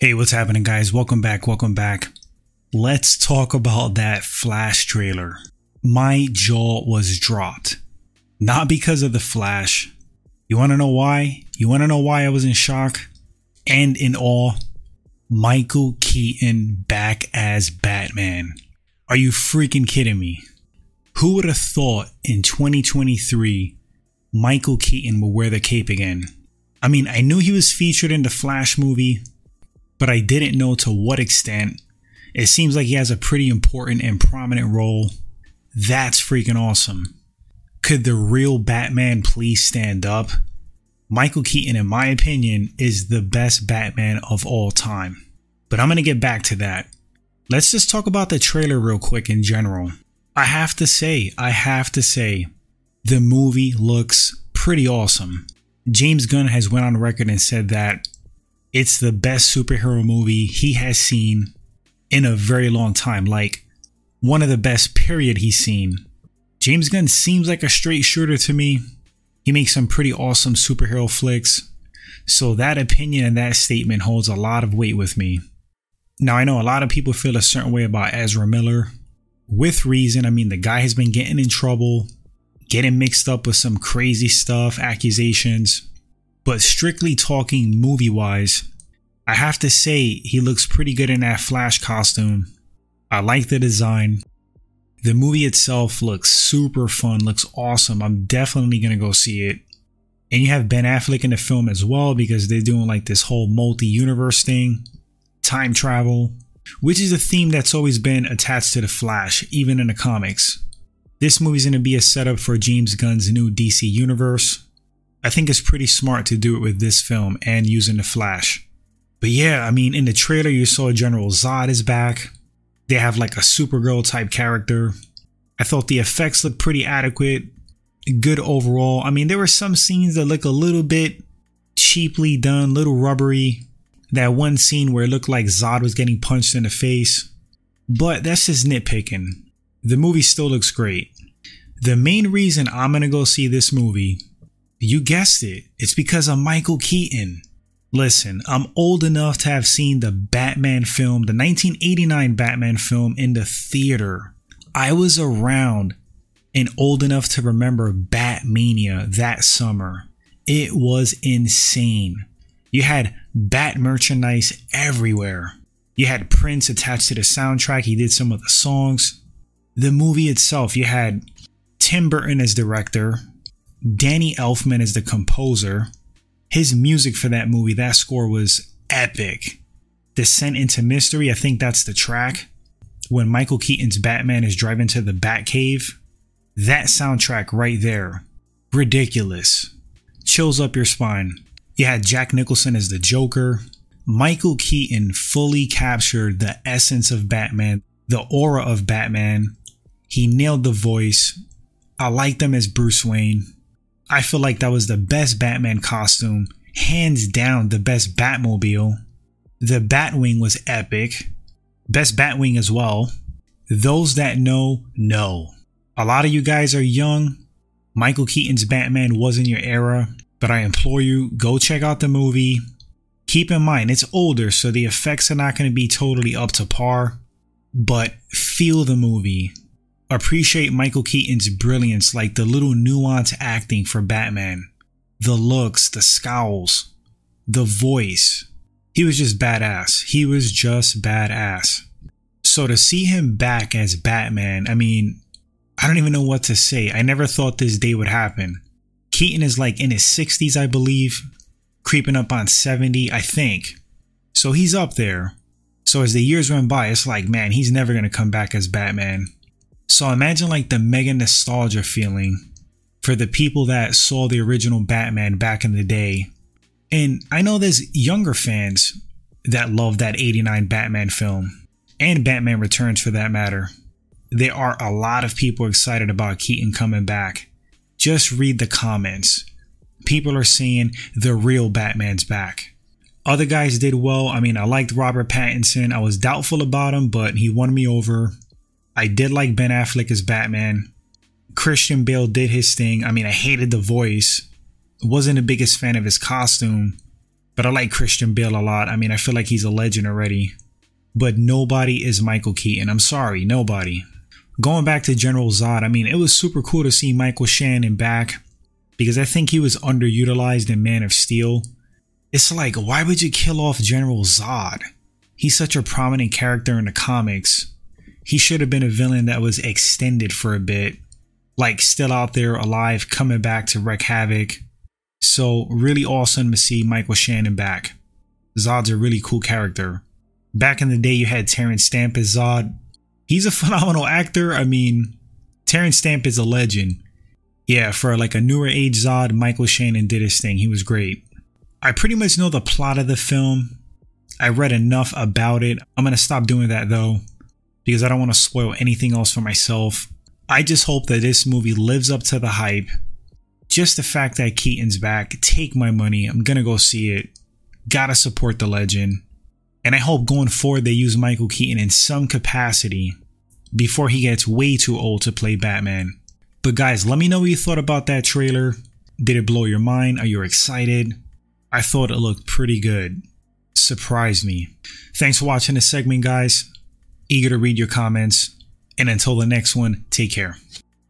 Hey, what's happening, guys? Welcome back. Welcome back. Let's talk about that Flash trailer. My jaw was dropped. Not because of the Flash. You want to know why? You want to know why I was in shock and in awe? Michael Keaton back as Batman. Are you freaking kidding me? Who would have thought in 2023 Michael Keaton will wear the cape again? I mean, I knew he was featured in the Flash movie, but I didn't know to what extent. It seems like he has a pretty important and prominent role. That's freaking awesome. Could the real Batman please stand up? Michael Keaton, in my opinion, is the best Batman of all time. But I'm going to get back to that. Let's just talk about the trailer real quick in general. I have to say, I have to say, the movie looks pretty awesome. James Gunn has went on record and said that it's the best superhero movie he has seen in a very long time. Like one of the best period he's seen. James Gunn seems like a straight shooter to me. He makes some pretty awesome superhero flicks. So that opinion and that statement holds a lot of weight with me. Now I know a lot of people feel a certain way about Ezra Miller. With reason. I mean, the guy has been getting in trouble, getting mixed up with some crazy stuff, accusations. But strictly talking movie wise, I have to say he looks pretty good in that Flash costume. I like the design. The movie itself looks super fun, looks awesome. I'm definitely going to go see it. And you have Ben Affleck in the film as well because they're doing like this whole multi universe thing, time travel, which is a theme that's always been attached to The Flash, even in the comics. This movie's going to be a setup for James Gunn's new DC universe. I think it's pretty smart to do it with this film and using The Flash. But yeah, I mean, in the trailer, you saw General Zod is back. They have like a Supergirl type character. I thought the effects looked pretty adequate, good overall. I mean, there were some scenes that look a little bit cheaply done, little rubbery. That one scene where it looked like Zod was getting punched in the face. But that's just nitpicking. The movie still looks great. The main reason I'm gonna go see this movie, you guessed it, it's because of Michael Keaton. Listen, I'm old enough to have seen the Batman film, the 1989 Batman film in the theater. I was around and old enough to remember Batmania that summer. It was insane. You had Bat merchandise everywhere. You had Prince attached to the soundtrack. He did some of the songs. The movie itself, you had Tim Burton as director, Danny Elfman is the composer. His music for that movie, that score was epic. Descent into Mystery, I think that's the track. When Michael Keaton's Batman is driving to the Batcave, that soundtrack right there, ridiculous. Chills up your spine. You had Jack Nicholson as the Joker. Michael Keaton fully captured the essence of Batman, the aura of Batman. He nailed the voice. I liked him as Bruce Wayne. I feel like that was the best Batman costume, hands down the best Batmobile. The Batwing was epic. Best Batwing as well. Those that know, know. A lot of you guys are young. Michael Keaton's Batman wasn't your era, but I implore you, go check out the movie. Keep in mind, it's older, so the effects are not going to be totally up to par, but feel the movie appreciate Michael Keaton's brilliance, like the little nuance acting for Batman, the looks, the scowls, the voice. He was just badass. He was just badass. So to see him back as Batman, I mean, I don't even know what to say. I never thought this day would happen. Keaton is like in his 60s, I believe, creeping up on 70, I think. So he's up there. So as the years went by, it's like, man, he's never going to come back as Batman. So imagine like the mega nostalgia feeling for the people that saw the original Batman back in the day. And I know there's younger fans that love that 89 Batman film and Batman Returns for that matter. There are a lot of people excited about Keaton coming back. Just read the comments. People are saying the real Batman's back. Other guys did well. I mean, I liked Robert Pattinson. I was doubtful about him, but he won me over. I did like Ben Affleck as Batman. Christian Bale did his thing. I mean, I hated the voice. Wasn't the biggest fan of his costume, But I like Christian Bale a lot. I mean, I feel like he's a legend already. But nobody is Michael Keaton. I'm sorry, nobody. Going back to General Zod, I mean, it was super cool to see Michael Shannon back because I think he was underutilized in Man of Steel. It's like, why would you kill off General Zod? He's such a prominent character in the comics. He should have been a villain that was extended for a bit, like still out there alive, coming back to wreak havoc. So, really awesome to see Michael Shannon back. Zod's a really cool character. Back in the day, you had Terrence Stamp as Zod. He's a phenomenal actor. I mean, Terrence Stamp is a legend. Yeah, for like a newer age Zod, Michael Shannon did his thing. He was great. I pretty much know the plot of the film. I read enough about it. I'm going to stop doing that though, because I don't want to spoil anything else for myself. I just hope that this movie lives up to the hype. Just the fact that Keaton's back, take my money. I'm going to go see it. Gotta support the legend. And I hope going forward they use Michael Keaton in some capacity before he gets way too old to play Batman. But guys, let me know what you thought about that trailer. Did it blow your mind? Are you excited? I thought it looked pretty good. Surprised me. Thanks for watching this segment, guys. Eager to read your comments. And until the next one, take care.